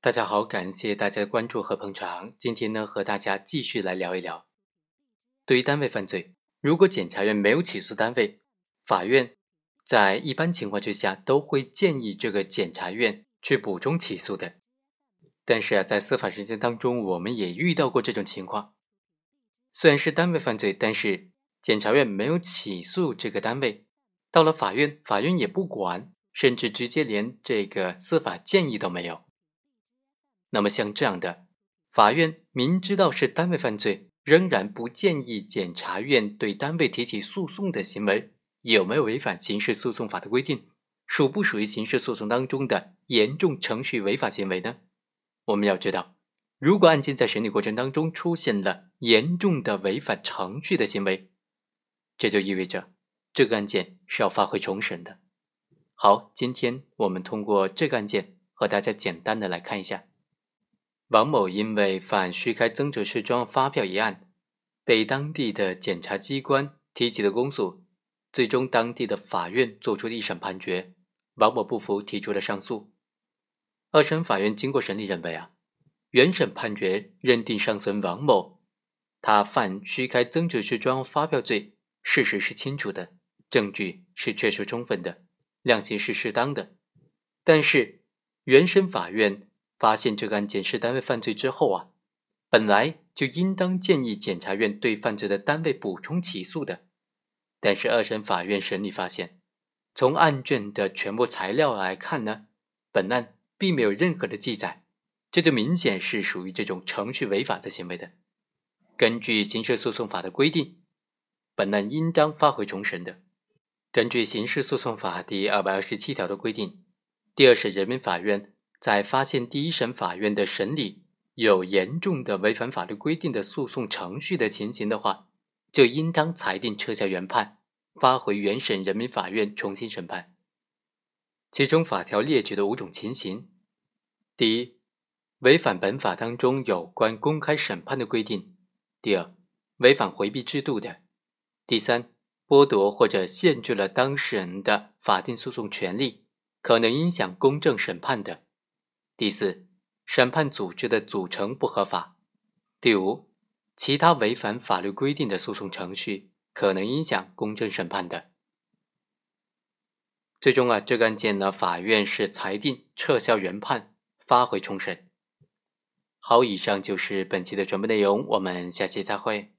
大家好，感谢大家的关注和捧场。今天呢，和大家继续来聊一聊，对于单位犯罪，如果检察院没有起诉单位，法院在一般情况之下都会建议这个检察院去补充起诉的。但是啊，在司法实践当中，我们也遇到过这种情况，虽然是单位犯罪，但是检察院没有起诉这个单位，到了法院，法院也不管，甚至直接连这个司法建议都没有。那么像这样的，法院明知道是单位犯罪，仍然不建议检察院对单位提起诉讼的行为，有没有违反刑事诉讼法的规定？属不属于刑事诉讼当中的严重程序违法行为呢？我们要知道，如果案件在审理过程当中出现了严重的违反程序的行为，这就意味着这个案件是要发回重审的。好，今天我们通过这个案件和大家简单的来看一下。王某因为犯虚开增值税专用发票一案，被当地的检察机关提起了公诉，最终当地的法院作出了一审判决，王某不服，提出了上诉。二审法院经过审理认为啊，原审判决认定上诉人王某他犯虚开增值税专用发票罪，事实是清楚的，证据是确实充分的，量刑是适当的，但是原审法院。发现这个案件是单位犯罪之后啊，本来就应当建议检察院对犯罪的单位补充起诉的。但是二审法院审理发现，从案卷的全部材料来看呢，本案并没有任何的记载，这就明显是属于这种程序违法的行为的。根据刑事诉讼法的规定，本案应当发回重审的。根据刑事诉讼法第二百二十七条的规定，第二审人民法院。在发现第一审法院的审理有严重的违反法律规定的诉讼程序的情形的话，就应当裁定撤销原判，发回原审人民法院重新审判。其中法条列举的五种情形：第一，违反本法当中有关公开审判的规定；第二，违反回避制度的；第三，剥夺或者限制了当事人的法定诉讼权利，可能影响公正审判的。第四，审判组织的组成不合法；第五，其他违反法律规定的诉讼程序可能影响公正审判的。最终啊，这个案件呢，法院是裁定撤销原判，发回重审。好，以上就是本期的全部内容，我们下期再会。